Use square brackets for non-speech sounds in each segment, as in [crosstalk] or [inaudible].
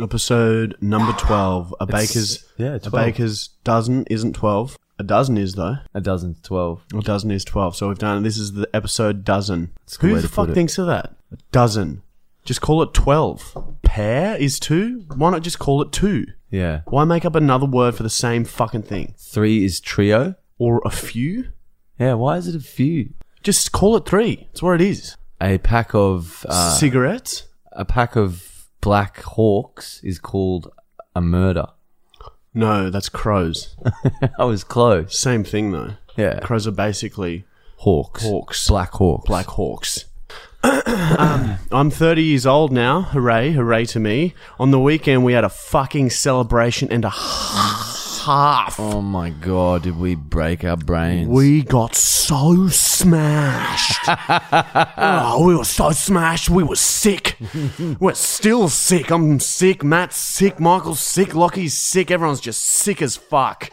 Episode number 12. A baker's yeah, a 12. baker's dozen isn't 12. A dozen is though. A dozen, twelve. A dozen is 12. So we've done this is the episode dozen. a good Who way the to fuck put it. thinks of that? A dozen. Just call it 12. Pair is 2? Why not just call it 2? Yeah. Why make up another word for the same fucking thing? Three is trio. Or a few? Yeah. Why is it a few? Just call it 3. That's what it is. A pack of uh, Cigarettes? a pack of black hawks is called a murder. No, that's crows. [laughs] I was close. Same thing though. Yeah. Crows are basically Hawks. Hawks. Black hawks. Black Hawks. [clears throat] um, I'm 30 years old now. Hooray, hooray to me. On the weekend, we had a fucking celebration and a half. Oh my god! Did we break our brains? We got so smashed. [laughs] oh, we were so smashed. We were sick. we're still sick. I'm sick. Matt's sick. Michael's sick. Lockie's sick. Everyone's just sick as fuck.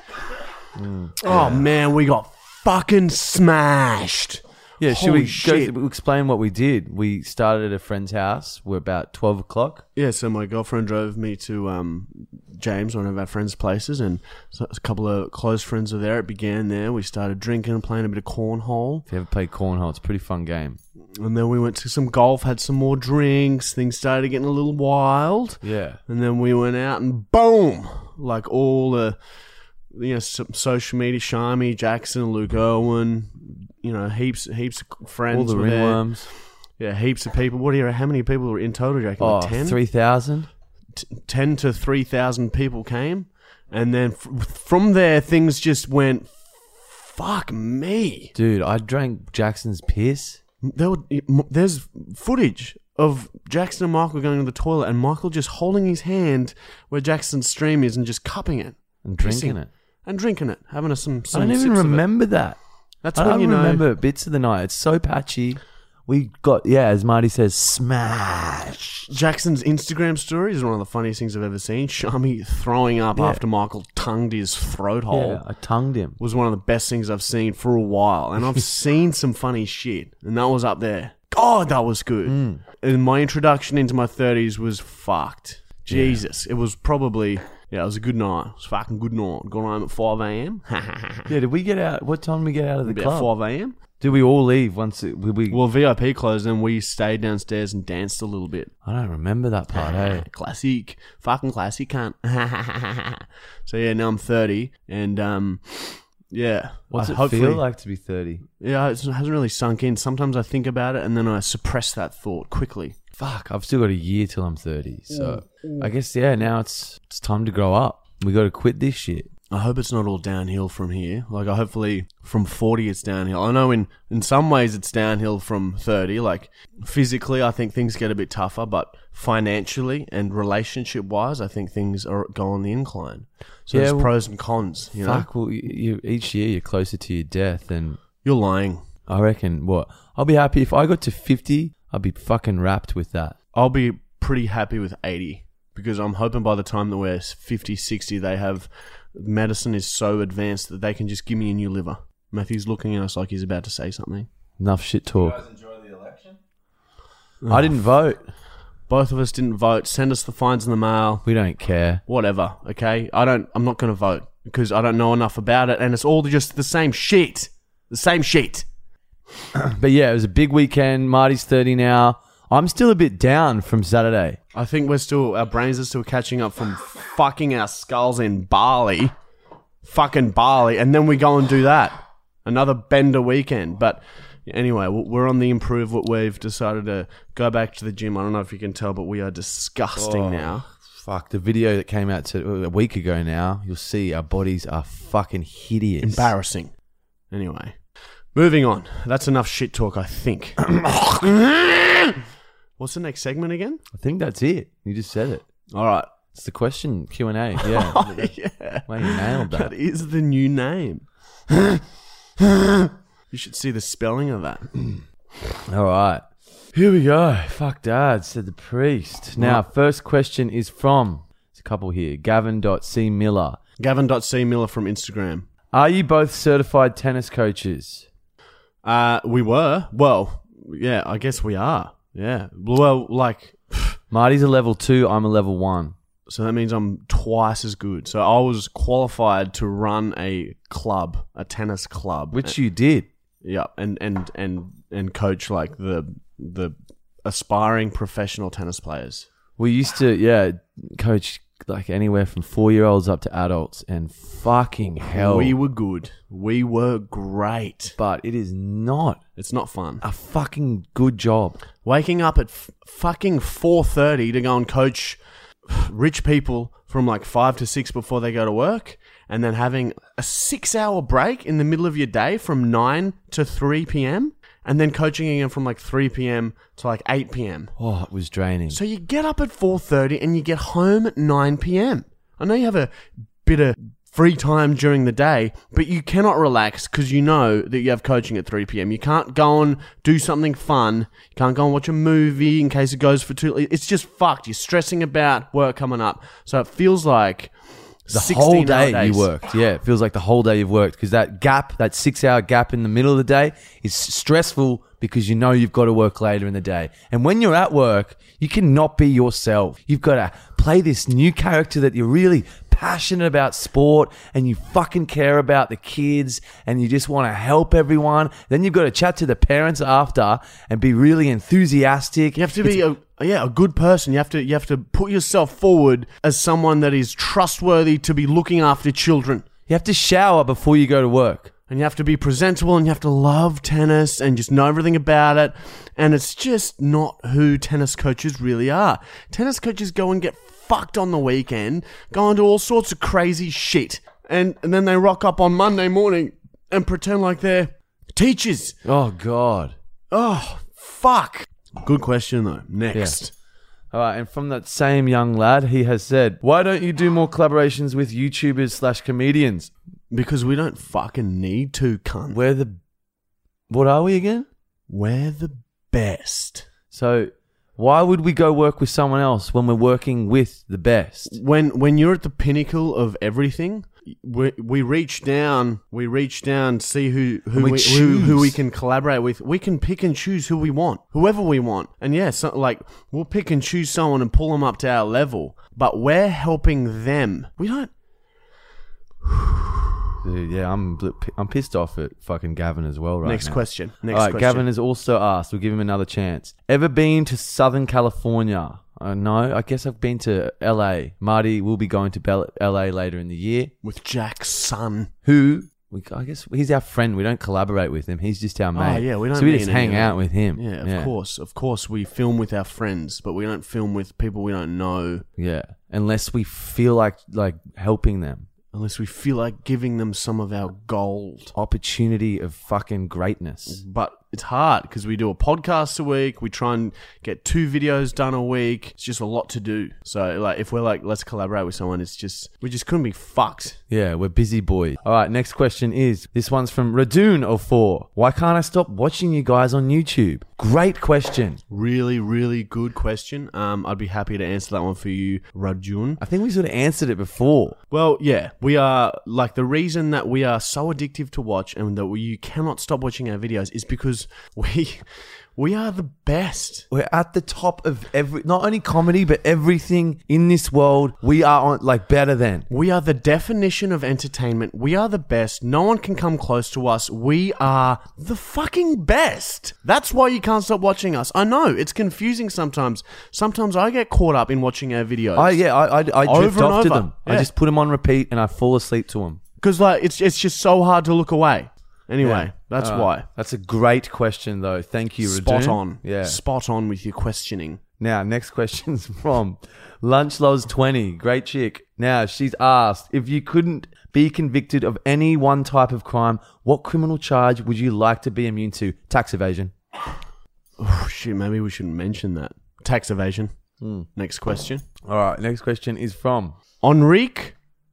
Mm. oh, man, we got fucking smashed. Yeah, should Holy we shit. go explain what we did? We started at a friend's house. We're about twelve o'clock. Yeah, so my girlfriend drove me to um, James, one of our friends' places, and so a couple of close friends were there. It began there. We started drinking and playing a bit of cornhole. If you ever played cornhole, it's a pretty fun game. And then we went to some golf, had some more drinks. Things started getting a little wild. Yeah. And then we went out and boom! Like all the, you know, some social media, Shami, Jackson, Luke Owen, you know, heaps, heaps of friends. All the were there. ringworms. Yeah, heaps of people. What do you, how many people were in total, Jackie? Oh, Like 10? three thousand. t- 10 to 3,000 people came. And then from there, things just went, fuck me. Dude, I drank Jackson's piss. There were, there's footage of Jackson and Michael going to the toilet and Michael just holding his hand where Jackson's stream is and just cupping it and drinking Pissing. it. and drinking it, having a, some, I some don't even sips of it. remember that. That's I when don't you know. remember bits of the night. It's so patchy. We got yeah, as Marty says, smash. Jackson's Instagram story is one of the funniest things I've ever seen. Shami throwing up Yeah. after Michael tongued his throat hole. Yeah, I tongued him. was one of the best things I've seen for a while. And I've [laughs] seen some funny shit, and that was up there. God, that was good. Mm. And my introduction into my 30s was fucked. Jesus. It was probably, yeah, it was a good night. It was a fucking good night. Gone home at 5 a.m. [laughs] Yeah, did we get out? What time did we get out of the About club? 5 a.m. Did we all leave once? It, we, we Well, VIP closed, and we stayed downstairs and danced a little bit. I don't remember that part. Hey, [laughs] Classic. Fucking classic, cunt. [laughs] so, yeah, now I'm 30, and, um, yeah. what's I it feel like to be thirty? Yeah, it hasn't really sunk in. Sometimes I think about it and then I suppress that thought quickly. Fuck, I've still got a year till I'm thirty. So mm, mm. I guess yeah, now it's it's time to grow up. We got to quit this shit. I hope it's not all downhill from here. Like, I hopefully from 40 it's downhill. I know in, in some ways it's downhill from 30. Like, physically, I think things get a bit tougher, but financially and relationship wise, I think things are go on the incline. So Yeah, there's well, pros and cons, you know? Fuck, well, you, you, each year you're closer to your death, and You're lying. I reckon what I'll be happy if I got to fifty. I'd be fucking wrapped with that. I'll be pretty happy with 80 because I'm hoping by the time that we're 50, 60, they have medicine is so advanced that they can just give me a new liver. Matthew's looking at us like he's about to say something. Enough shit talk. You guys enjoy the election? Oh. I didn't vote. Both of us didn't vote. Send us the fines in the mail. We don't care. Whatever. Okay. I don't. I'm not going to vote because I don't know enough about it, and it's all just the same shit. The same shit. [clears throat] But yeah, it was a big weekend. Marty's thirty now. I'm still a bit down from Saturday. I think we're still our brains are still catching up from fucking our skulls in Bali, fucking Bali, and then we go and do that another bender weekend. But anyway, we're on the improve. What we've decided to go back to the gym. I don't know if you can tell, but we are disgusting Oh. now. Fuck the video that came out to, a week ago now. You'll see our bodies are fucking hideous. Embarrassing. Anyway, moving on. That's enough shit talk. I think. [coughs] What's the next segment again? I think that's it. You just said it. All right. It's the question Q and A. [laughs] Yeah, Oh, yeah. well, you nailed That that. is the new name. you should see the spelling of that. [coughs] All right, here we go. Fuck dad, said the priest. Now, first question is from it's a couple here. Gavin.c Miller. Gavin.c Miller from Instagram. Are you both certified tennis coaches? Uh, we were. Well, yeah, I guess we are. Yeah. Well, like, Marty's a level two. I'm a level one. so that means I'm twice as good. So I was qualified to run a club, a tennis club. Which you did. Yeah, and and and and coach like the the aspiring professional tennis players. We used to, yeah, coach like anywhere from four year olds up to adults, and fucking hell, We were good. We were great. but it is not It's not fun. a fucking good job. Waking up at f- fucking four thirty to go and coach rich people from like five to six before they go to work, and then having a six-hour break in the middle of your day from nine to three p.m. and then coaching again from like three p.m. to like eight p.m. Oh, it was draining. So you get up at 4:30 and you get home at 9 p.m. I know you have a bit of free time during the day, but you cannot relax because you know that you have coaching at 3 p.m. You can't go and do something fun. You can't go and watch a movie in case it goes for too. It's just fucked. You're stressing about work coming up, so it feels like the 16 whole day days. you worked. Yeah, it feels like the whole day you've worked because that gap, that six hour gap in the middle of the day is stressful because you know you've got to work later in the day. And when you're at work, you cannot be yourself. You've got to play this new character that you're really passionate about sport and you fucking care about the kids and you just want to help everyone. Then you've got to chat to the parents after and be really enthusiastic. You have to be a yeah a good person. You have to you have to put yourself forward as someone that is trustworthy to be looking after children. You have to shower before you go to work. and you have to be presentable and you have to love tennis and just know everything about it. And it's just not who tennis coaches really are. Tennis coaches go and get fucked on the weekend, go and do all sorts of crazy shit. And, and then they rock up on Monday morning and pretend like they're teachers. Oh, God. Oh, fuck. Good question though. Next. All right, and from that same young lad, he has said, "Why don't you do more collaborations with YouTubers slash comedians? Because we don't fucking need to, cunt. We're the what are we again? We're the best. So why would we go work with someone else when we're working with the best? when when you're at the pinnacle of everything we, we reach down we reach down see who who We we, who, who we can collaborate with. We can pick and choose who we want whoever we want. And yeah so, like we'll pick and choose someone and pull them up to our level but we're helping them. We don't Dude, yeah, I'm I'm pissed off at fucking Gavin as well right next now. question next All right, question Gavin has also asked. We'll give him another chance. Ever been to Southern California? Uh, no, I guess I've been to LA. Marty will be going to Bel- LA later in the year. with Jack's son who we, I guess he's our friend. We don't collaborate with him. He's just our mate. Oh, yeah, we don't So we just hang out with him. yeah of course of course we film with our friends but we don't film with people we don't know Yeah, unless we feel like like helping them. Unless we feel like giving them some of our gold Opportunity of fucking greatness. but it's hard because we do a podcast a week. We try and get two videos done a week. It's just a lot to do. So, like, if we're like, let's collaborate with someone, it's just we just couldn't be fucked. Yeah, we're busy boys. All right, next question is this one's from Radoon04. Why can't I stop watching you guys on YouTube? Great question. Really, really good question. Um, I'd be happy to answer that one for you, Rajun. I think we sort of answered it before. Well, yeah, we are like the reason that we are so addictive to watch and that we, you cannot stop watching our videos is because we [laughs] we are the best. We're at the top of every, not only comedy, but everything in this world. We are on, like better than. We are the definition of entertainment. We are the best. No one can come close to us. We are the fucking best. That's why you can't stop watching us. I know it's confusing sometimes. Sometimes I get caught up in watching our videos. I yeah, I I, I drift Over off to over. them. I just put them on repeat and I fall asleep to them. because like it's it's just so hard to look away. Anyway, that's Uh, why. That's a great question, though. Thank you, Spot Radoon. on. Yeah. Spot on with your questioning. Now, next question's [laughs] from Lunch Loves 20. Great chick. Now, she's asked if you couldn't be convicted of any one type of crime, what criminal charge would you like to be immune to? Tax evasion. Oh, shit, maybe we shouldn't mention that. Tax evasion. Next question. All right. Next question is from. Enrique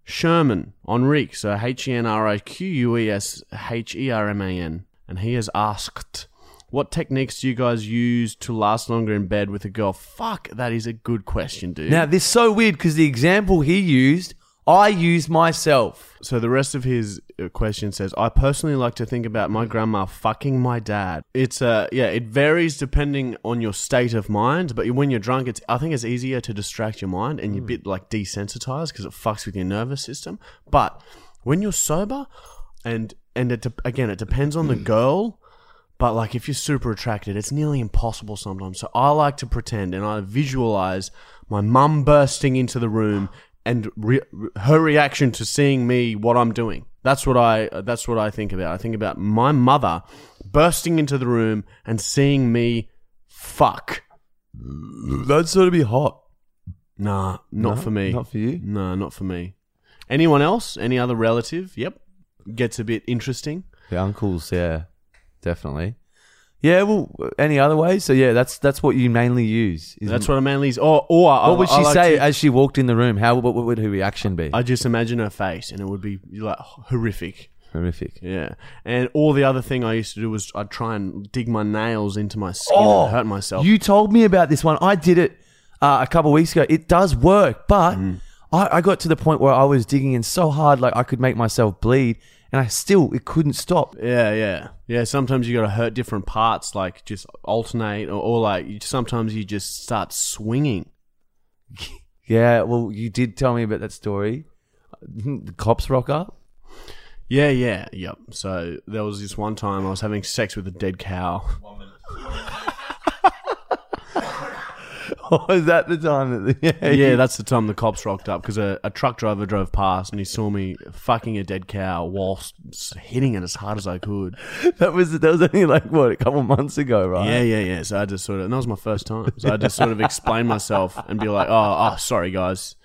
Sherman. Enrique, so H E N R I Q U E S H E R M A N. And he has asked, What techniques do you guys use to last longer in bed with a girl? Fuck, that is a good question, dude. Now, this is so weird because the example he used, I use myself. So the rest of his uh, question says, "I personally like to think about my grandma fucking my dad. It's uh, yeah, it varies depending on your state of mind. But when you're drunk, it's I think it's easier to distract your mind and you're a bit like desensitized because it fucks with your nervous system. But when you're sober, and and it de- again, it depends on the girl. But like if you're super attracted, it's nearly impossible sometimes. So I like to pretend and I visualize my mum bursting into the room and re- her reaction to seeing me what I'm doing. That's what I that's what I think about. I think about my mother bursting into the room and seeing me fuck. That'd sort of be hot. Nah, not No? for me. Not for you? No, not for me. Anyone else? Any other relative? Yep. Gets a bit interesting. The uncles, yeah, definitely. Yeah, well, any other ways? So yeah, that's that's what you mainly use. is- That's what I mainly. Or, or I- What would I she like say to- as she walked in the room? How what, what would her reaction be? I just imagine her face, and it would be like horrific. Horrific. Yeah, and all the other thing I used to do was I'd try and dig my nails into my skin Oh, and hurt myself. You told me about this one. I did it uh, a couple of weeks ago. It does work, but Mm. I, I got to the point where I was digging in so hard, like I could make myself bleed, and I still it couldn't stop. yeah, yeah, yeah. Sometimes you got to hurt different parts, like just alternate, or, or like you, sometimes you just start swinging. [laughs] Yeah, well, you did tell me about that story. [laughs] The cops rock up. Yeah, yeah, yep. So there was this one time I was having sex with a dead cow. Oh, [laughs] is that the time that? The, [laughs] yeah, yeah, that's the time the cops rocked up because a, a truck driver drove past and he saw me fucking a dead cow whilst hitting it as hard as I could. [laughs] that was that was only like what a couple months ago, right? Yeah, yeah, yeah. So I just sort of, and that was my first time. So I just sort of explain myself and be like, "Oh, oh, sorry, guys."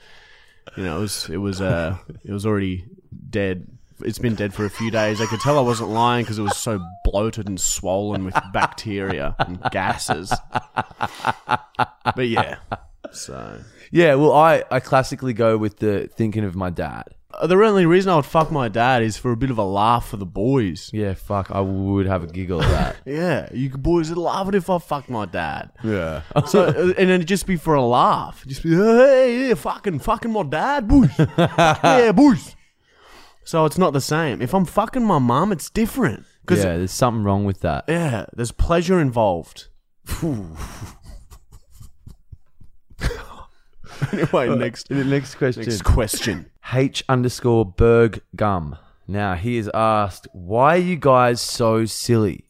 You know, it was, it was, uh, it was already dead. It's been dead for a few days. I could tell I wasn't lying because it was so bloated and swollen with bacteria and gases. But yeah, so Yeah, well, I, I classically go with the thinking of my dad. Uh, the only reason I would fuck my dad is for a bit of a laugh for the boys. Yeah, fuck, I would have a giggle at that. [laughs] Yeah, you boys would laugh it if I fucked my dad. yeah. So uh, and then it'd just be for a laugh. Just be hey, yeah, fucking fucking my dad, boys. [laughs] yeah, boys. So it's not the same. If I'm fucking my mum, it's different. Because yeah, there's something wrong with that. yeah, there's pleasure involved. [laughs] anyway, next next question. next question. H underscore Berg Gum. Now, he is asked, why are you guys so silly?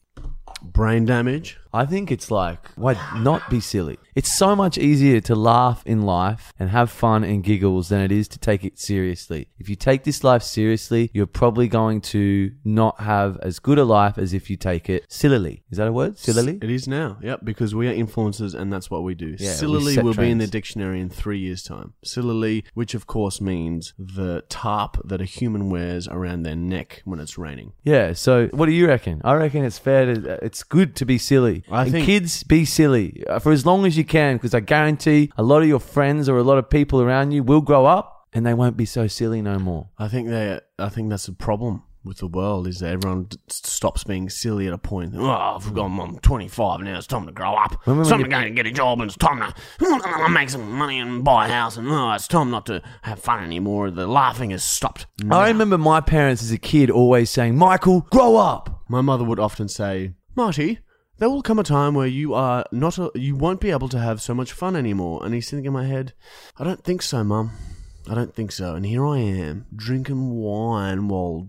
Brain damage. I think it's like, why not be silly? It's so much easier to laugh in life and have fun and giggles than it is to take it seriously. If you take this life seriously, you're probably going to not have as good a life as if you take it sillily. Is that a word? Sillily? It is now. Yep, because we are influencers and that's what we do. Yeah, Sillily set will be in the dictionary in three years' time. Sillily, which of course means the tarp that a human wears around their neck when it's raining. Yeah. So, what do you reckon? I reckon it's fair to. It's good to be silly. I and think- kids be silly uh, for as long as you can, because I guarantee a lot of your friends or a lot of people around you will grow up and they won't be so silly no more. I think they. I think that's the problem with the world is that everyone d- stops being silly at a point. Oh, I've got, I'm 25 now. It's time to grow up. When we It's time to go and get a job, and it's time to make some money and buy a house. And oh, it's time not to have fun anymore. The laughing has stopped. I remember my parents as a kid always saying, "Michael, grow up." My mother would often say, Marty, there will come a time where you are not, a, you won't be able to have so much fun anymore. And he's thinking in my head, I don't think so, Mum. I don't think so. And here I am, drinking wine while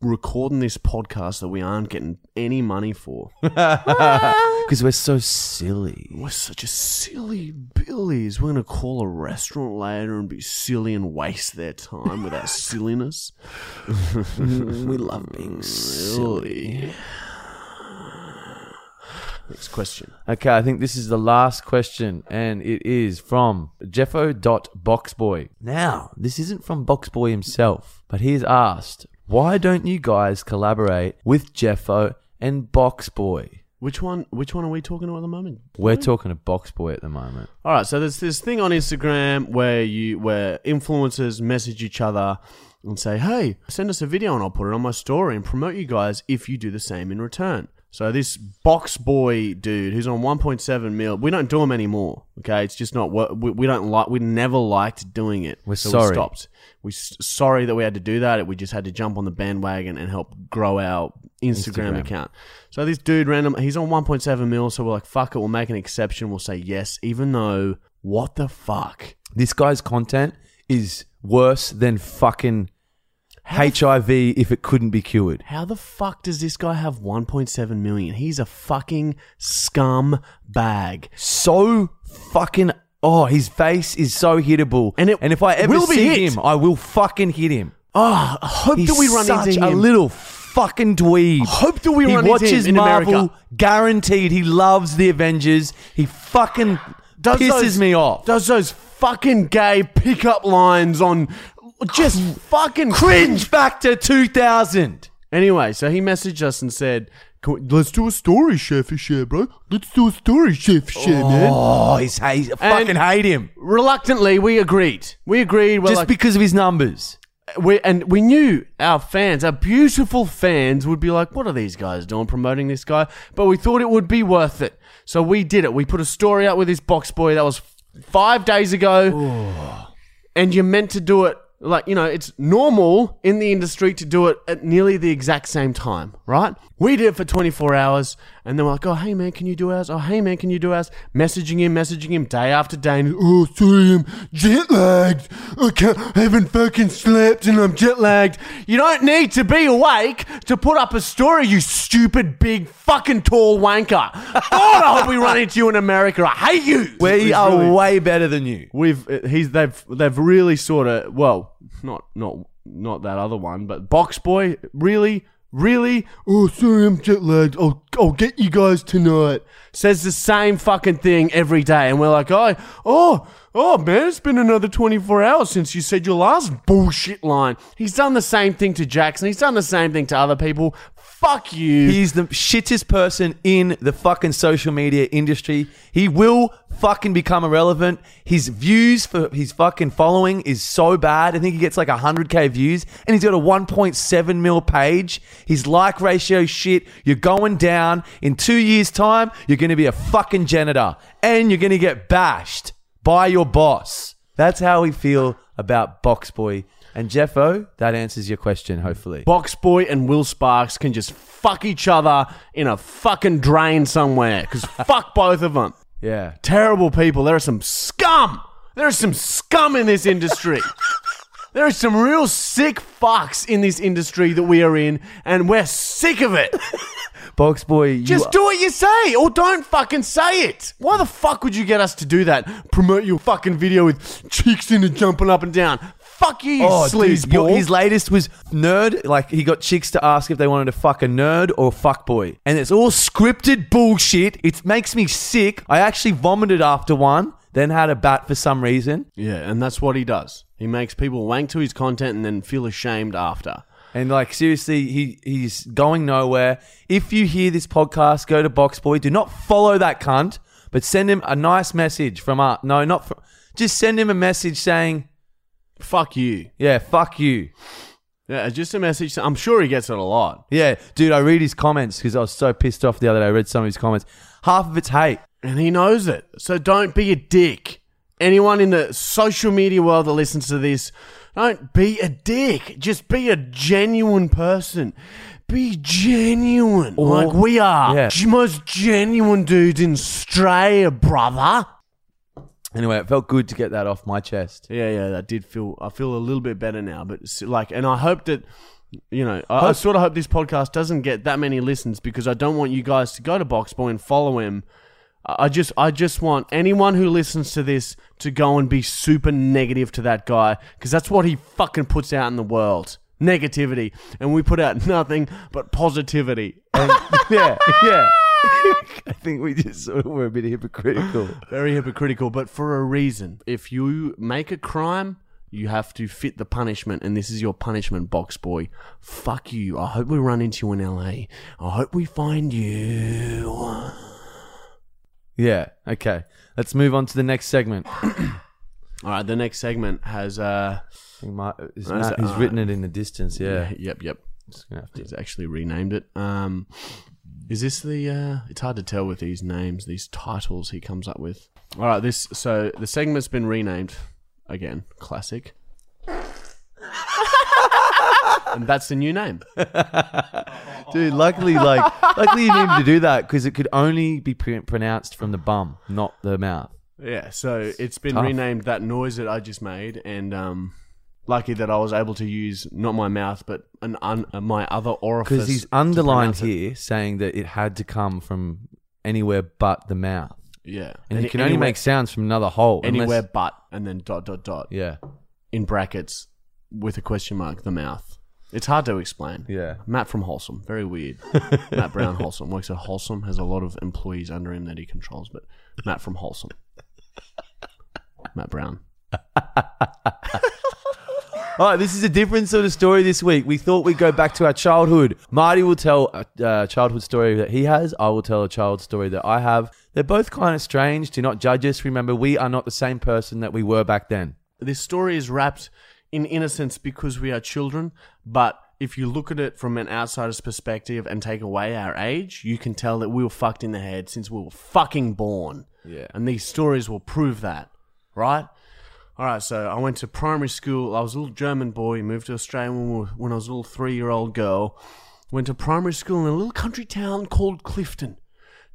recording this podcast that we aren't getting any money for. [laughs] [laughs] Because we're so silly. We're such a silly billies. We're going to call a restaurant later and be silly and waste their time with our [laughs] silliness. Mm, we love being Silly. Next question. Okay, I think this is the last question, and it is from Jeffo.boxboy. Now, this isn't from Boxboy himself, but he has asked, why don't you guys collaborate with Jeffo and Boxboy? Which one? Which one are we talking about at the moment? We're talking to Boxboy at the moment. All right, so there's this thing on Instagram where you where influencers message each other and say, "Hey, send us a video and I'll put it on my story and promote you guys if you do the same in return." So this box boy dude who's on 1.7 mil, we don't do him anymore. Okay, it's just not what we, we don't like. We never liked doing it. We're so sorry. We stopped. We sorry that we had to do that. We just had to jump on the bandwagon and help grow our Instagram, Instagram. account. So this dude random, he's on 1.7 mil. So we're like, fuck it, we'll make an exception. We'll say yes, even though what the fuck. This guy's content is worse than fucking HIV if it couldn't be cured. How the fuck does this guy have 1.7 million? He's a fucking scum bag. So fucking oh, his face is so hittable. And it and if I ever will be see hit. him, I will fucking hit him. Oh, I hope He's that we run such into him. a little fucking dweeb. hope that we he run into watches him in Marvel. America. Guaranteed, he loves the Avengers. He fucking pisses those- me off. Does those fucking gay pickup lines on just fucking Cringe back to 2000. Anyway, so he messaged us and said, "Can we- "Let's do a story share for share, bro. Let's do a story share for share, man." Oh, he's hate, fucking hate him Reluctantly, we agreed. We agreed. We're just like, because of his numbers. Uh, we, and we knew our fans, our beautiful fans, would be like, "What are these guys doing promoting this guy?" But we thought it would be worth it, so we did it. We put a story out with this box boy that was five days ago, and you're meant to do it. Like you know, it's normal in the industry to do it at nearly the exact same time, right? We did it for 24 hours, and then we're like, "Oh, hey man, can you do ours? Oh, hey man, can you do ours?" Messaging him, messaging him day after day. And, oh, sorry, I'm jet lagged. I can't, I haven't fucking slept, and I'm jet lagged. You don't need to be awake to put up a story, you stupid big fucking tall wanker. God, I hope we run into you in America. I hate you. We It's are really- way better than you. We've uh, he's they've they've really sort of well not not not that other one but Box Boy really really? Oh sorry I'm jet lagged. I'll I'll get you guys tonight. Says the same fucking thing every day. And we're like oh oh oh man it's been another 24 hours since you said your last bullshit line. He's done the same thing to Jackson. He's done the same thing to other people fuck you He's the shittest person in the fucking social media industry. He will fucking become irrelevant. His views for his fucking following is so bad. I think he gets like 100k views and he's got a 1.7 mil page. His like ratio shit. You're going down. In two years' time, you're going to be a fucking janitor and you're going to get bashed by your boss. That's how we feel about Box Boy. And Jeffo, that answers your question, hopefully. Box Boy and Will Sparks can just fuck each other in a fucking drain somewhere. Because [laughs] fuck both of them. Yeah. Terrible people. There are some scum. There is some scum in this industry. [laughs] There are some real sick fucks in this industry that we are in, and we're sick of it. [laughs] Box Boy, you Just do what you say, or don't fucking say it. Why the fuck would you get us to do that? Promote your fucking video with chicks in it jumping up and down. Fuck you, you Oh, dude, sleazeball. your- his latest was nerd. Like he got chicks to ask if they wanted to fuck a nerd or fuck boy, and it's all scripted bullshit. It makes me sick. I actually vomited after one, then had a bat for some reason. Yeah, and that's what he does. He makes people wank to his content and then feel ashamed after. And like seriously, he he's going nowhere. If you hear this podcast, go to Box Boy. Do not follow that cunt, but send him a nice message from us. No, not from. Just send him a message saying, Fuck you. "Yeah, fuck you." Yeah, just a message. I'm sure he gets it a lot. Yeah, dude, I read his comments because I was so pissed off the other day. I read some of his comments. Half of it's hate. And he knows it. So don't be a dick. Anyone in the social media world that listens to this, don't be a dick. Just be a genuine person. Be genuine. like we are. Yeah. Most genuine dudes in Australia, brother. Anyway, it felt good to get that off my chest. Yeah, yeah, that did feel. I feel a little bit better now, but s- like, and I hope that, you know, I, I sort of hope this podcast doesn't get that many listens because I don't want you guys to go to Boxboy and follow him. I I just, I just want anyone who listens to this to go and be super negative to that guy because that's what he fucking puts out in the world. Negativity, and we put out [laughs] nothing but positivity. And [laughs] yeah, yeah. [laughs] I think we just sort of were a bit hypocritical. very hypocritical, but for a reason. If you make a crime, You have to fit the punishment, and this is your punishment box, boy. Fuck you. I hope we run into you in LA. I hope we find you. Yeah. Okay. Let's move on to the next segment. [clears throat] All right, the next segment has uh, He might, is No, is Matt, it- he's uh, written it in the distance. Yeah. yep, yep. Just gonna have to- He's actually renamed it. Um, is this the? Uh, it's hard to tell with these names, these titles he comes up with. All right, this. So the segment's been renamed again. Classic. [laughs] and that's the new name. [laughs] Dude, luckily, like, luckily you needed to do that because it could only be pr- pronounced from the bum, not the mouth. Yeah, so it's been Tough. renamed that noise that I just made, and um, lucky that I was able to use not my mouth but an un- my other orifice. Because he's underlined here saying that it had to come from anywhere but the mouth. Yeah, And Any- you can only anywhere- make sounds from another hole. unless- anywhere but, and then dot dot dot Yeah. in brackets with a question mark. The mouth. It's hard to explain. Yeah. Matt from Wholesome, very weird. [laughs] Matt Brown Wholesome works at Wholesome, has a lot of employees under him that he controls, but Matt from Wholesome. [laughs] Matt Brown. [laughs] All right, this is a different sort of story this week. We thought we'd go back to our childhood. Marty will tell a uh, childhood story that he has. I will tell a child story that I have. They're both kind of strange. Do not judge us. Remember, we are not the same person that we were back then. this story is wrapped in innocence because we are children, but if you look at it from an outsider's perspective and take away our age, you can tell that we were fucked in the head since we were fucking born. Yeah. And these stories will prove that, right? All right, so I went to primary school. I was a little German boy, moved to Australia when, I was a little three year old girl. Went to primary school in a little country town called Clifton,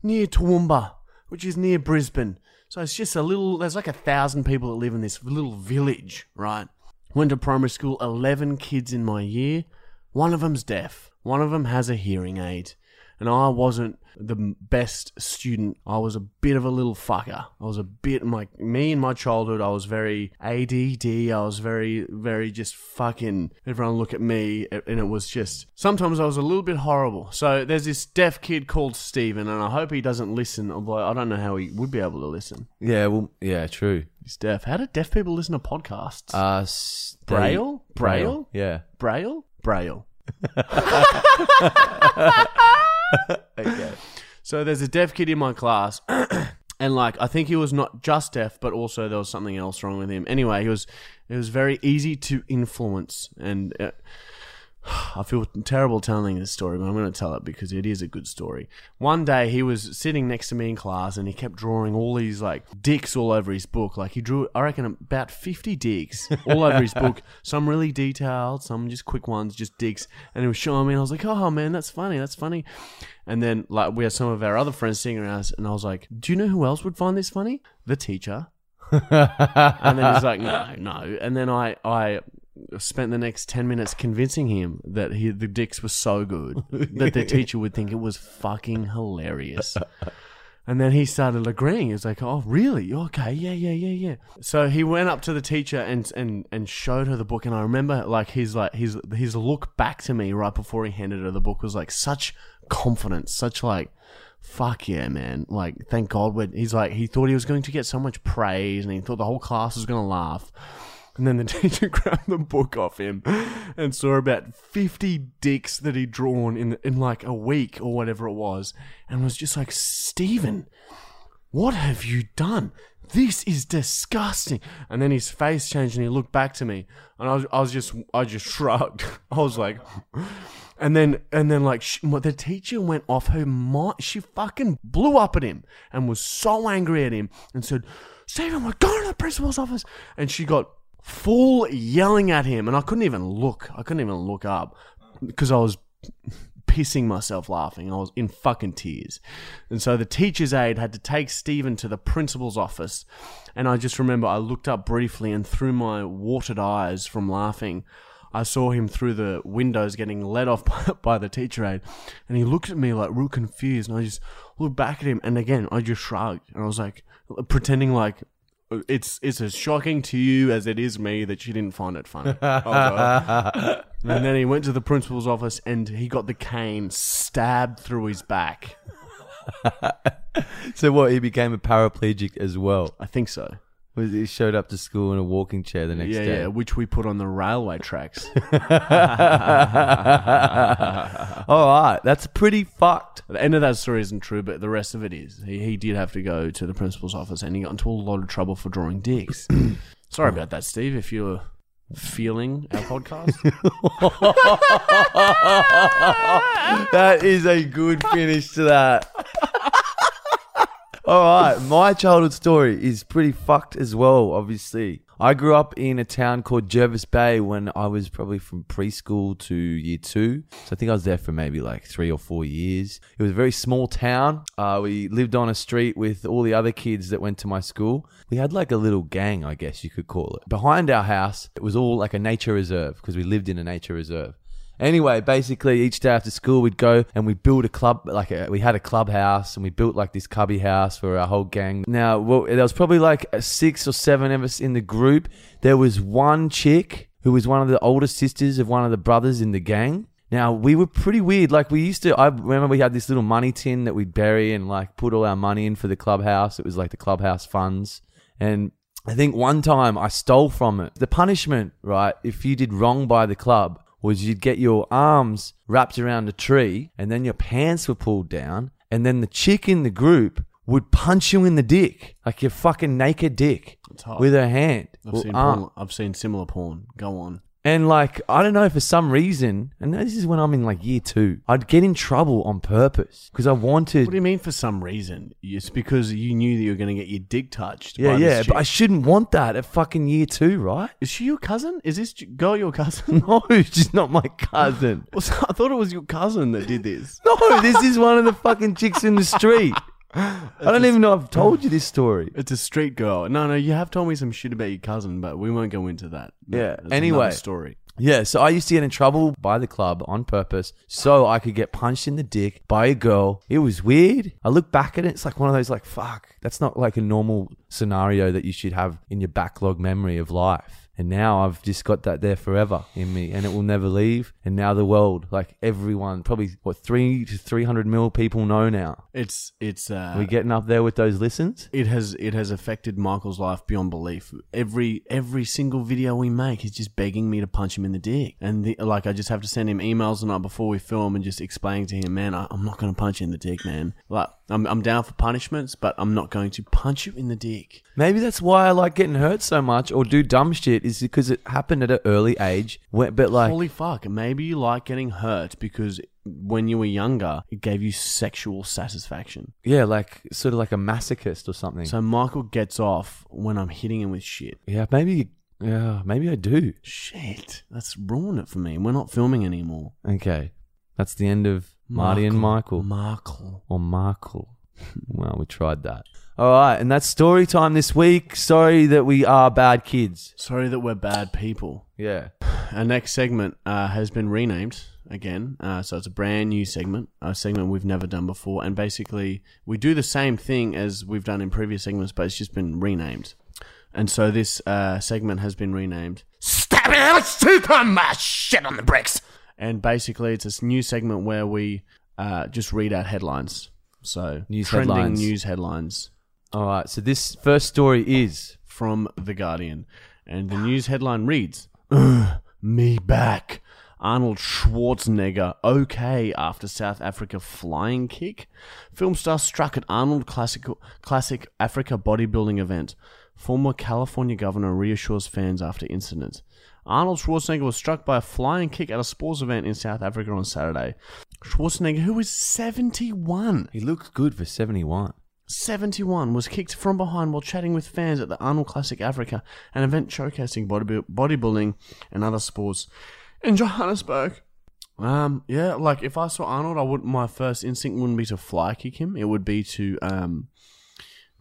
near Toowoomba, which is near Brisbane. So it's just a little, there's like a thousand people that live in this little village, right? Went to primary school, 11 kids in my year. One of them's deaf, one of them has a hearing aid. And I wasn't the best student. I was a bit of a little fucker. I was a bit like me in my childhood. I was very ADD. I was very, very just fucking. Everyone look at me, and it was just. Sometimes I was a little bit horrible. So there's this deaf kid called Steven, and I hope he doesn't listen. Although I don't know how he would be able to listen. Yeah, well, yeah, true. He's deaf. How do deaf people listen to podcasts? Uh, s- they- Braille? Braille? Yeah. Braille? Braille. [laughs] [laughs] Okay. So there's a deaf kid in my class, [clears throat] and like I think he was not just deaf, but also there was something else wrong with him. Anyway, he was it was very easy to influence, and uh, I feel terrible telling this story, but I'm going to tell it because it is a good story. One day he was sitting next to me in class, and he kept drawing all these like dicks all over his book. Like he drew, I reckon, about 50 dicks all over his book. [laughs] Some really detailed, some just quick ones, just dicks. And he was showing me, and I was like, "Oh man, that's funny, that's funny." And then like we had some of our other friends sitting around us, and I was like, "Do you know who else would find this funny? The teacher." [laughs] and then he's like, "No, no." And then I I spent the next ten minutes convincing him that he, the dicks were so good [laughs] that the teacher would think it was fucking hilarious. And then he started agreeing. He was like, "Oh, really? Okay, yeah, yeah, yeah, yeah." So he went up to the teacher and and and showed her the book. And I remember like his like his his look back to me right before he handed her the book was like such confidence, such like, "Fuck yeah, man!" Like, thank God. When he's like, he thought he was going to get so much praise, and he thought the whole class was going to laugh. And then the [laughs] teacher grabbed the book off him and saw about 50 dicks that he'd drawn in, in like a week or whatever it was. And was just like, Stephen, what have you done? This is disgusting. And then his face changed and he looked back to me. And I was, I was just, I just [laughs] shrugged. I was like, and then, and then like, she, the teacher went off her mind. She fucking blew up at him and was so angry at him and said, Stephen, we're going to the principal's office. And she got full yelling at him. And I couldn't even look. I couldn't even look up because I was pissing myself laughing. I was in fucking tears. And so the teacher's aide had to take Stephen to the principal's office. And I just remember I looked up briefly and through my watered eyes from laughing, I saw him through the windows getting let off [laughs] by the teacher aide. And he looked at me like real confused. And I just looked back at him. And again, I just shrugged. And I was like, pretending like, it's it's as shocking to you as it is me that you didn't find it funny. I was like, and then he went to the principal's office and he got the cane stabbed through his back. [laughs] So what? He became a paraplegic as well. I think so. Was he showed up to school in a walking chair the next yeah, day. yeah, which we put on the railway tracks. [laughs] [laughs] All right, that's pretty fucked. the end of that story isn't true, but the rest of it is. He, he did have to go to the principal's office and he got into a lot of trouble for drawing dicks. [clears throat] Sorry about that, Steve, if you're feeling our podcast. [laughs] that is a good finish to that. All right, my childhood story is pretty fucked as well, obviously. I grew up in a town called Jervis Bay when I was probably from preschool to year two. So I think I was there for maybe like three or four years. It was a very small town. Uh, we lived on a street with all the other kids that went to my school. We had like a little gang, I guess you could call it. Behind our house, it was all like a nature reserve because we lived in a nature reserve. Anyway, basically each day after school we'd go and we'd build a club, like a, we had a clubhouse and we built like this cubby house for our whole gang. Now, well, there was probably like six or seven of us in the group. There was one chick who was one of the older sisters of one of the brothers in the gang. Now we were pretty weird. Like we used to. I remember we had this little money tin that we'd bury and like put all our money in for the clubhouse. It was like the clubhouse funds. And I think one time I stole from it. The punishment, right, if you did wrong by the club, was you'd get your arms wrapped around a tree and then your pants were pulled down and then the chick in the group would punch you in the dick, like your fucking naked dick, hot. with her hand. I've or seen arm. porn, I've seen similar porn. Go on. And like, I don't know, for some reason, and this is when I'm in like year two, I'd get in trouble on purpose because I wanted. What do you mean for some reason? It's because you knew that you were going to get your dick touched. yeah, by yeah, This but I shouldn't want that at fucking year two, right? Is she your cousin? Is this ch- girl your cousin? [laughs] No, she's not my cousin. [laughs] Well, so I thought it was your cousin that did this. No, this is one of the fucking chicks in the street. I don't even know I've told you this story. It's a street girl. No, no, you have told me some shit about your cousin, but we won't go into that. Yeah, That's anyway. another story. Yeah, so I used to get in trouble by the club on purpose so I could get punched in the dick by a girl. It was weird. I look back at it, it's like one of those like fuck. That's not like a normal scenario that you should have in your backlog memory of life. And now I've just got that there forever in me and it will never leave. And now the world, like everyone, probably what 3 to 300 mil people know now. It's it's uh, we're getting up there with those listens? it has it has affected Michael's life beyond belief. Every every single video we make, he's just begging me to punch him in the dick, and the, like I just have to send him emails the night before we film and just explain to him, man, I, I'm not going to punch you in the dick, man. Like I'm I'm down for punishments, but I'm not going to punch you in the dick. Maybe that's why I like getting hurt so much or do dumb shit is because it happened at an early age. When- But like, Holy fuck! Maybe you like getting hurt because when you were younger, it gave you sexual satisfaction. yeah, like sort of like a masochist or something. So Michael gets off when I'm hitting him with shit. yeah, maybe, yeah, maybe I do. Shit, that's ruined it for me. We're not filming anymore. Okay, that's the end of Marty and Michael Markle. or Markle. [laughs] well, we tried that. All right, and that's story time this week. Sorry that we are bad kids. Sorry that we're bad people. Yeah. Our next segment uh, has been renamed again. Uh, so it's a brand new segment, a segment we've never done before. And basically, we do the same thing as we've done in previous segments, but it's just been renamed. And so this uh, segment has been renamed. Stab it, Alex! Took on my shit on the bricks! And basically, it's this new segment where we uh, just read out headlines. So News trending headlines. news headlines All right, so this first story is from The Guardian. And the news headline reads "Ugh, Me back. Arnold Schwarzenegger okay after South Africa flying kick. Film star struck at Arnold Classic, Classic Africa bodybuilding event. Former California governor reassures fans after incident. Arnold Schwarzenegger was struck by a flying kick at a sports event in South Africa on Saturday. Schwarzenegger, who is 71, he looks good for 71. 71 was kicked from behind while chatting with fans at the Arnold Classic Africa, an event showcasing bodybuil- bodybuilding and other sports in Johannesburg. Um, yeah, like if I saw Arnold, I would my first instinct wouldn't be to fly kick him. It would be to um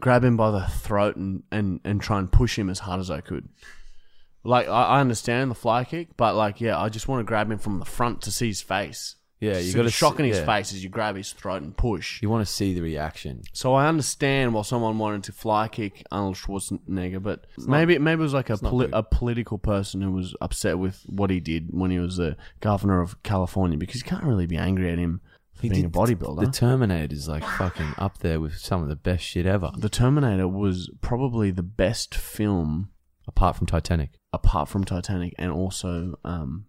grab him by the throat and and and try and push him as hard as I could. Like I, I understand the fly kick, but like yeah, I just want to grab him from the front to see his face. Yeah, you got the to shock in his yeah. face as you grab his throat and push. You want to see the reaction. So I understand why someone wanted to fly kick Arnold Schwarzenegger, but maybe maybe it was like a poli- a political person who was upset with what he did when he was the governor of California because you can't really be angry at him for being a bodybuilder. The Terminator is like fucking up there with some of the best shit ever, The Terminator was probably the best film apart from Titanic. apart from Titanic and also um,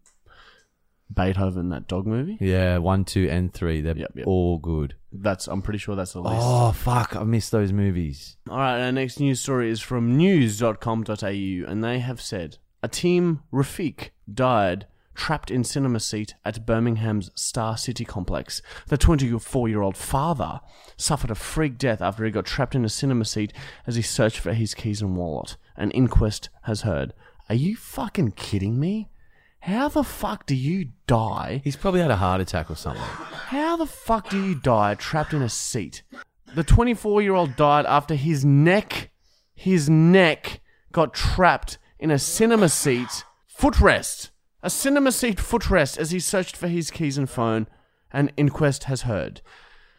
Beethoven, that dog movie. Yeah, one, two, and three. They're Yep, yep. all good. That's I'm pretty sure that's the list. Oh fuck! I missed those movies. All right, our next news story is from news.com.au, and they have said a team Rafik died trapped in cinema seat at Birmingham's Star City complex. The 24 year old father suffered a freak death after he got trapped in a cinema seat as he searched for his keys and wallet. An inquest has heard. Are you fucking kidding me? How the fuck do you die He's probably had a heart attack or something. how the fuck do you die trapped in a seat? The 24 year old died after his neck, his neck got trapped in a cinema seat footrest. A cinema seat footrest as he searched for his keys and phone, an inquest has heard.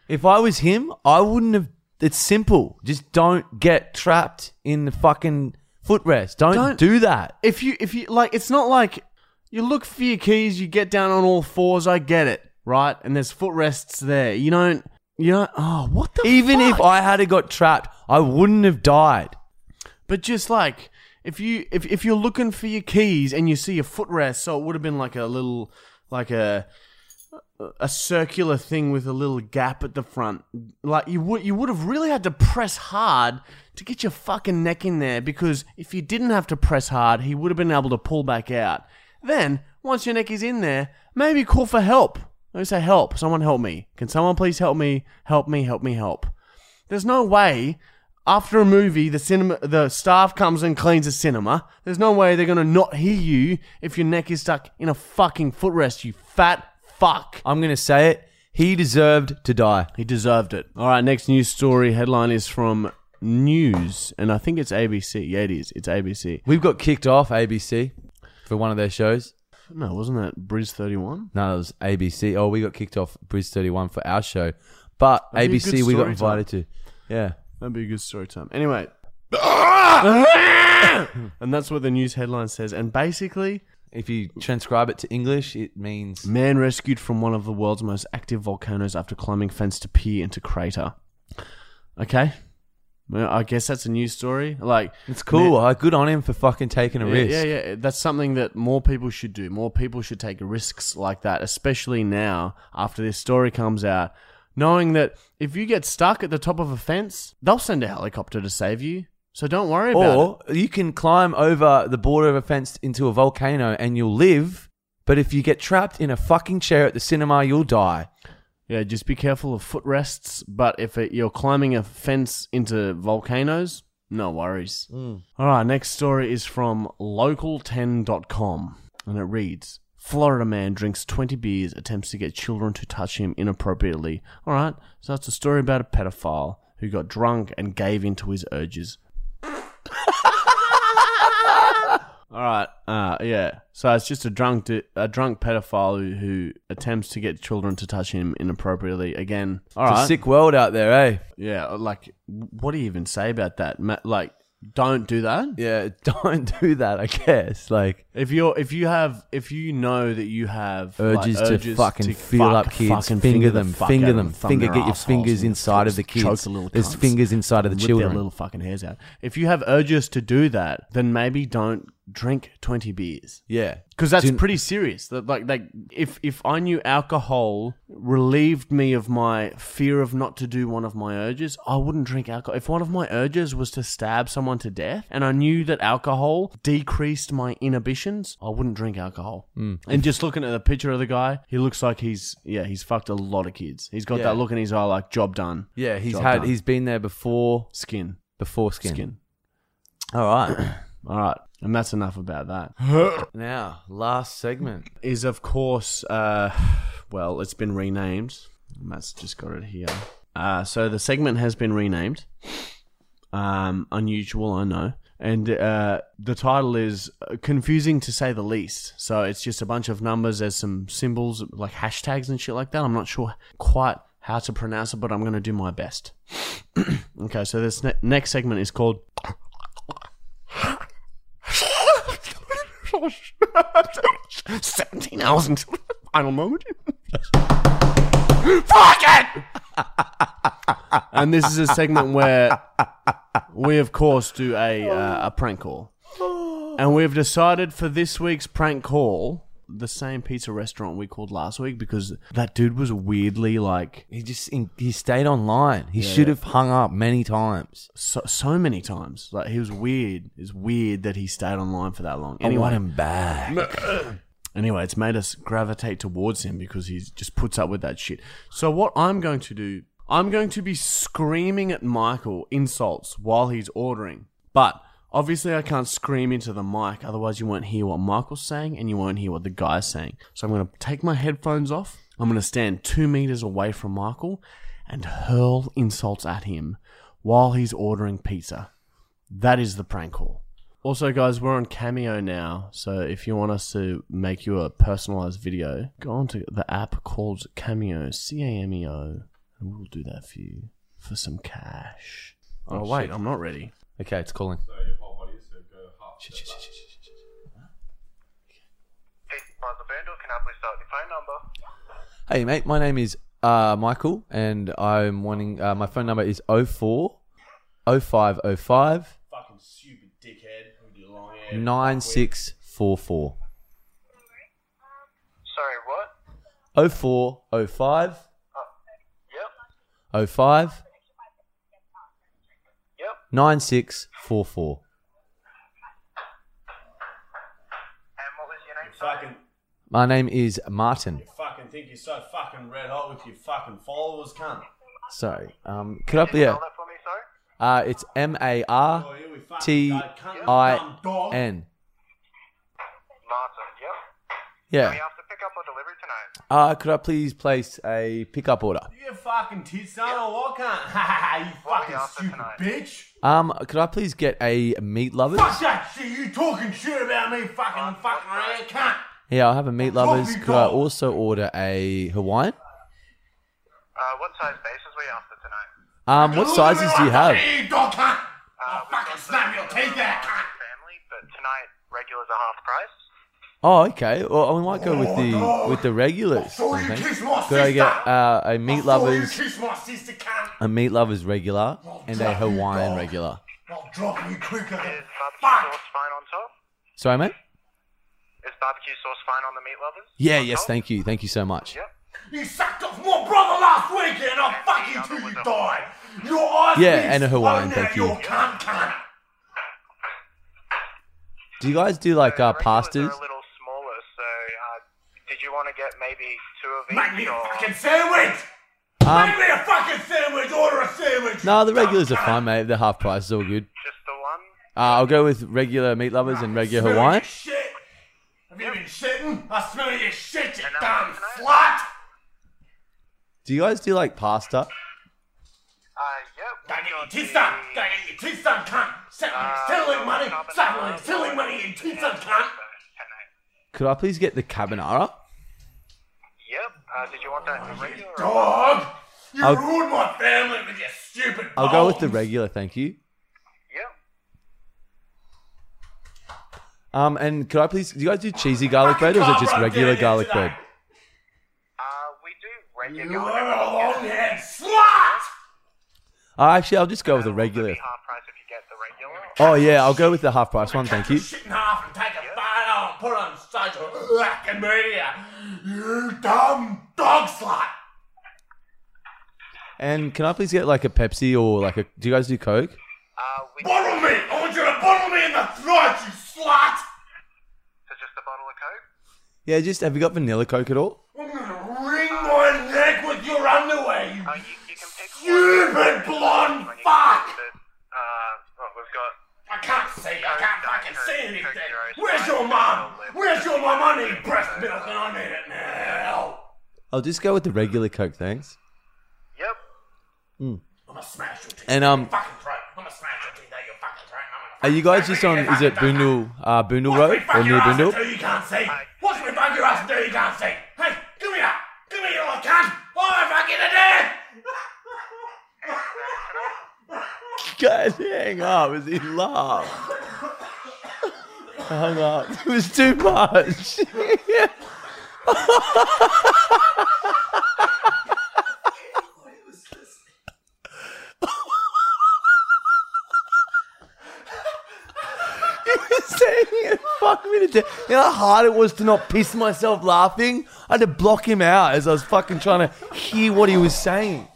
If I was him, I wouldn't have. It's simple. Just don't get trapped in the fucking footrest. Don't, Don't- do that. If you, if you, like, it's not like you look for your keys, you get down on all fours, I get it, right? And there's footrests there. You don't, you don't, oh, what the Even if fuck? I had got trapped, I wouldn't have died. But just like if you if if you're looking for your keys and you see a footrest, so it would have been like a little like a a circular thing with a little gap at the front. Like you would you would have really had to press hard to get your fucking neck in there because if you didn't have to press hard, he would have been able to pull back out. Then, once your neck is in there, maybe call for help. Maybe say help, someone help me. Can someone please help me? Help me, help me, help. There's no way after a movie the cinema the staff comes and cleans the cinema. There's no way they're gonna not hear you if your neck is stuck in a fucking footrest, you fat fuck. I'm going to say it. He deserved to die. He deserved it. All right, next news story headline is from News, and I think it's ABC. Yeah, it is. It's ABC. We've got kicked off ABC for one of their shows. No, wasn't that Bridge 31? No, it was ABC. Oh, we got kicked off Bridge 31 for our show. But That'd be a ABC, good we got story invited to. Yeah. That'd be a good story time. Anyway. [coughs] and that's what the news headline says. And basically, If you transcribe it to English, it means Man rescued from one of the world's most active volcanoes after climbing fence to peer into crater. Okay. Well, I guess that's a news story. Like it's cool. Uh, good on him for fucking taking a yeah, risk. yeah, yeah. That's something that more people should do. More people should take risks like that, especially now after this story comes out, knowing that if you get stuck at the top of a fence, they'll send a helicopter to save you. So don't worry about it. Or you can climb over the border of a fence into a volcano and you'll live. But if you get trapped in a fucking chair at the cinema, you'll die. Yeah, just be careful of footrests. But if it, you're climbing a fence into volcanoes, no worries. Mm. All right, next story is from local10.com and it reads Florida man drinks 20 beers, attempts to get children to touch him inappropriately. All right, so that's a story about a pedophile who got drunk and gave in to his urges. [laughs] All right, uh, yeah. So it's just a drunk, di- a drunk pedophile who, who attempts to get children to touch him inappropriately. Again, all It's right, a sick world out there, eh? yeah. Like, what do you even say about that? Ma- Like, don't do that. Yeah, [laughs] don't do that, I guess. Like, If you're, if you have, if you know that you have like, urges, to fucking feel fuck, up kids, fucking finger the them, fuck finger of them, thumb finger, their get your assholes fingers and inside of the choke kids. the little There's cunts fingers inside of the rip children. Their little fucking hairs out. If you have urges to do that, then maybe don't drink twenty beers. yeah. Because that's you- pretty serious. That like like if if I knew alcohol relieved me of my fear of not to do one of my urges, I wouldn't drink alcohol. If one of my urges was to stab someone to death, and I knew that alcohol decreased my inhibitions, I wouldn't drink alcohol. Mm. And just looking at the picture of the guy, he looks like he's yeah he's fucked a lot of kids. He's got Yeah. that look in his eye like job done. Yeah, he's Job had, done. he's been there before, skin before skin. skin. All right. All right, and that's enough about that. [laughs] now, last segment. is of course uh well it's been renamed. Matt's just got it here. Uh so the segment has been renamed. Um unusual i know. And uh the title is uh, confusing to say the least. So it's just a bunch of numbers. There's some symbols like hashtags and shit like that. I'm not sure quite how to pronounce it but i'm going to do my best. [clears throat] Okay so this ne- next segment is called [laughs] Seventeen hours until the final moment. [laughs] Fuck it! and this is a segment where we, of course, do a uh, a prank call, and we've decided for this week's prank call the same pizza restaurant we called last week because that dude was weirdly like He just in, he stayed online. He should have hung up many times. so, so many times. Like he was weird. It's weird that he stayed online for that long. I want him back. [clears throat] anyway, it's made us gravitate towards him because he just puts up with that shit. So what I'm going to do, I'm going to be screaming at Michael insults while he's ordering. But obviously I can't scream into the mic, otherwise you won't hear what Michael's saying and you won't hear what the guy's saying. So I'm going to take my headphones off. I'm going to stand two meters away from Michael and hurl insults at him while he's ordering pizza. That is the prank call. Also, guys, we're on Cameo now, so if you want us to make you a personalized video, go onto the app called Cameo, C A M E O, and we'll do that for you for some cash. Oh, oh wait, I'm not ready. Okay, it's calling. Shit, shit, shit, shit, shit, shit. Hey, Plaza Vandal, can I please start your phone number? Hey, mate, my name is uh, Michael, and I'm wanting. Uh, my phone number is 04 0505 Fucking stupid dickhead with your long hair. 9644. Sorry, what? 0405 Yep, 05 yep. 9644. And what was your name, sorry? Fucking, My name is Martin. You fucking think you're so fucking red hot with your fucking followers, cunt. Sorry. Um, could I Can you yeah. spell that for me, sorry? Uh, it's M A R here we fucking T go, cunt, I dumb dog. N. Martin, yep. We Yeah. Have pick up or delivery tonight. Uh, could I please place a pickup order? You fucking tit son or what, cunt? [laughs] Ha you What are fucking after stupid tonight? bitch. Um, could I please get a meat lovers? Fuck that shit, you talking shit about me fucking fucking around, cunt. Yeah, I'll have a meat lovers. Could I also order a Hawaiian? Uh, what size bases we after tonight? Um, what sizes do you have? Hey, dog cunt. Uh, I'll fucking snap your the- teeth out, cunt. Family, but tonight regulars are half price. Oh, okay. Well, we might go with the with the regulars. saw I you think. kiss my Could I get uh, a meat I saw you lovers, kiss my sister, a meat lovers regular, and a drop you, Hawaiian dog. regular? I'll drop you quicker than Is barbecue fuck. sauce fine on top? Sorry, mate. Is barbecue sauce fine on the meat lovers? Yeah. On Yes. top? Thank you. Thank you so much. Yep. You sucked off my brother last week and I'll fuck you till you die. Your eyes Yeah, and a Hawaiian, thank you. Your cunt, cunt. Do you guys do like uh, Regulars pastas? are a little smaller, so uh, did you want to get maybe two of each? Make me a or fucking sandwich. Um, Make me a fucking sandwich. Order a sandwich. no, the regulars are fine, mate. They're half price. It's all good. just the one? Uh, I'll go with regular meat lovers and regular Smell Hawaiian. your Shit. Have you been shitting? I smell your shit, you And that dumb one's slut. Do you guys do like pasta? Uh, yep. Go get we've your got teeth the- done. Go get your teeth done, cunt. Settling, uh, stealing money. carbonara, Settling, stealing money in teeth done, cunt. Tonight. Could I please get the carbonara? Yep. Uh, did you want that in the regular? or- Dog. You I'll- ruined my family with your stupid I'll go with the balls. regular, thank you. Yep. Um, and could I please? Do you guys do cheesy garlic bread, or is it just Fucking regular Cobra garlic today. bread? Uh, we do regular You garlic. are a long-haired slut. Uh, actually, I'll just go with the It'll regular. be half price if you get the regular. Oh yeah, I'll go with the half price one, thank you. Shit in half and take a photo and put it on social fucking media. You dumb dog slut. And can I please get like a Pepsi or like a? Do you guys do Coke? Uh, we Bottle me. I want you to bottle me in the throat, you slut. So just a bottle of Coke? Yeah, just have you got vanilla Coke at all? I'm gonna wring my neck with your underwear, you Uh, you, you can pick stupid one. blonde When fuck. get it, Uh, oh, we've got I can't. I can't fucking see anything. Where's your mum? Where's your mum? I need breast milk and I need it now. I'll just go with the regular Coke, thanks. Yep. I'm gonna smash your teeth. And um, Fucking throat. I'm gonna smash your teeth out your fucking throat. Are you guys just on? Is it Boondle, uh, Boondle Watch me Road fuck or your near ass Boondle? until you can't see. Watch me fuck your ass until you can't see. Hey, give me that. Give me your cunt. I'm fucking a dead. God, hang up as he I hung up. [laughs] It was too much. Fuck me to death. You know how hard it was to not piss myself laughing? I had to block him out as I was fucking trying to hear what he was saying.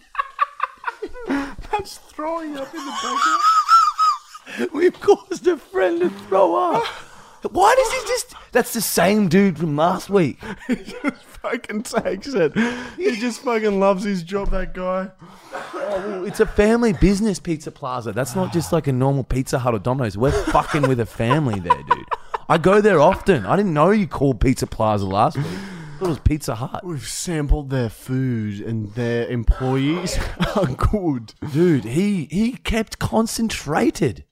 That's throwing up in the bucket. We've caused a friend to throw up. Why does he just. That's the same dude from last week. [laughs] He just fucking takes it. He just fucking loves his job, that guy. Oh, It's a family business pizza plaza. That's not just like a normal Pizza Hut or Domino's. We're fucking with a family there, dude. I go there often. I didn't know you called Pizza Plaza last week. I thought it was Pizza Hut. We've sampled their food and their employees [laughs] are good. Dude, he he kept concentrated.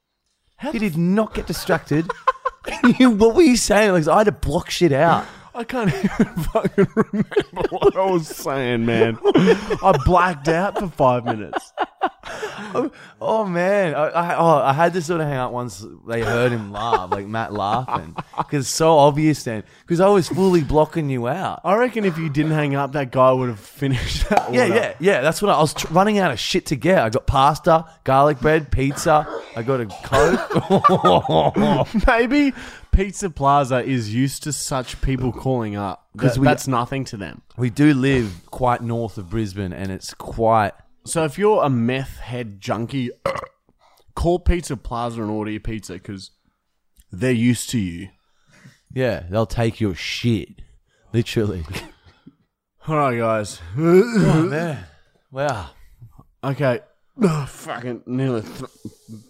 He did not get distracted. [laughs] [laughs] What were you saying? Like, I had to block shit out. I can't [laughs] even fucking remember what I was saying, man. I blacked out for five minutes. Oh, oh man, I, I, oh, I had to sort of hang out once they heard him laugh, like Matt laughing, because it's so obvious then. Because I was fully blocking you out. I reckon if you didn't hang up, that guy would have finished that Yeah, order. yeah, yeah. That's what I, I was tr- running out of shit to get. I got pasta, garlic bread, pizza. I got a coke. [laughs] Maybe Pizza Plaza is used to such people calling up. 'Cause That, that's nothing to them. we do live quite north of Brisbane, and it's quite. So if you're a meth head junkie, [coughs] call Pizza Plaza and order your pizza because they're used to you. Yeah, they'll take your shit, literally. [laughs] All right, guys. oh man, wow. Okay. Oh, [coughs] fucking nearly, th-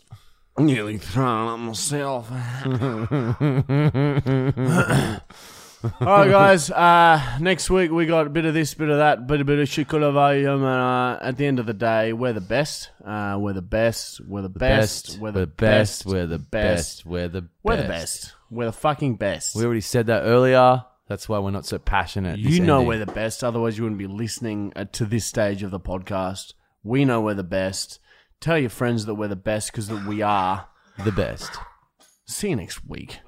nearly thrown up myself. [laughs] All right, guys. Uh, next week we got a bit of this, bit of that, bit a bit of shikulava. Um, uh, at the end of the day, we're the best. Uh, we're the best. We're the best. We're the best. We're the best. We're the best. We're the best. We're the fucking best. We already said that earlier. That's why we're not so passionate. You know ending. we're the best, otherwise you wouldn't be listening uh, to this stage of the podcast. We know we're the best. Tell your friends that we're the best because we are. the best. See you next week.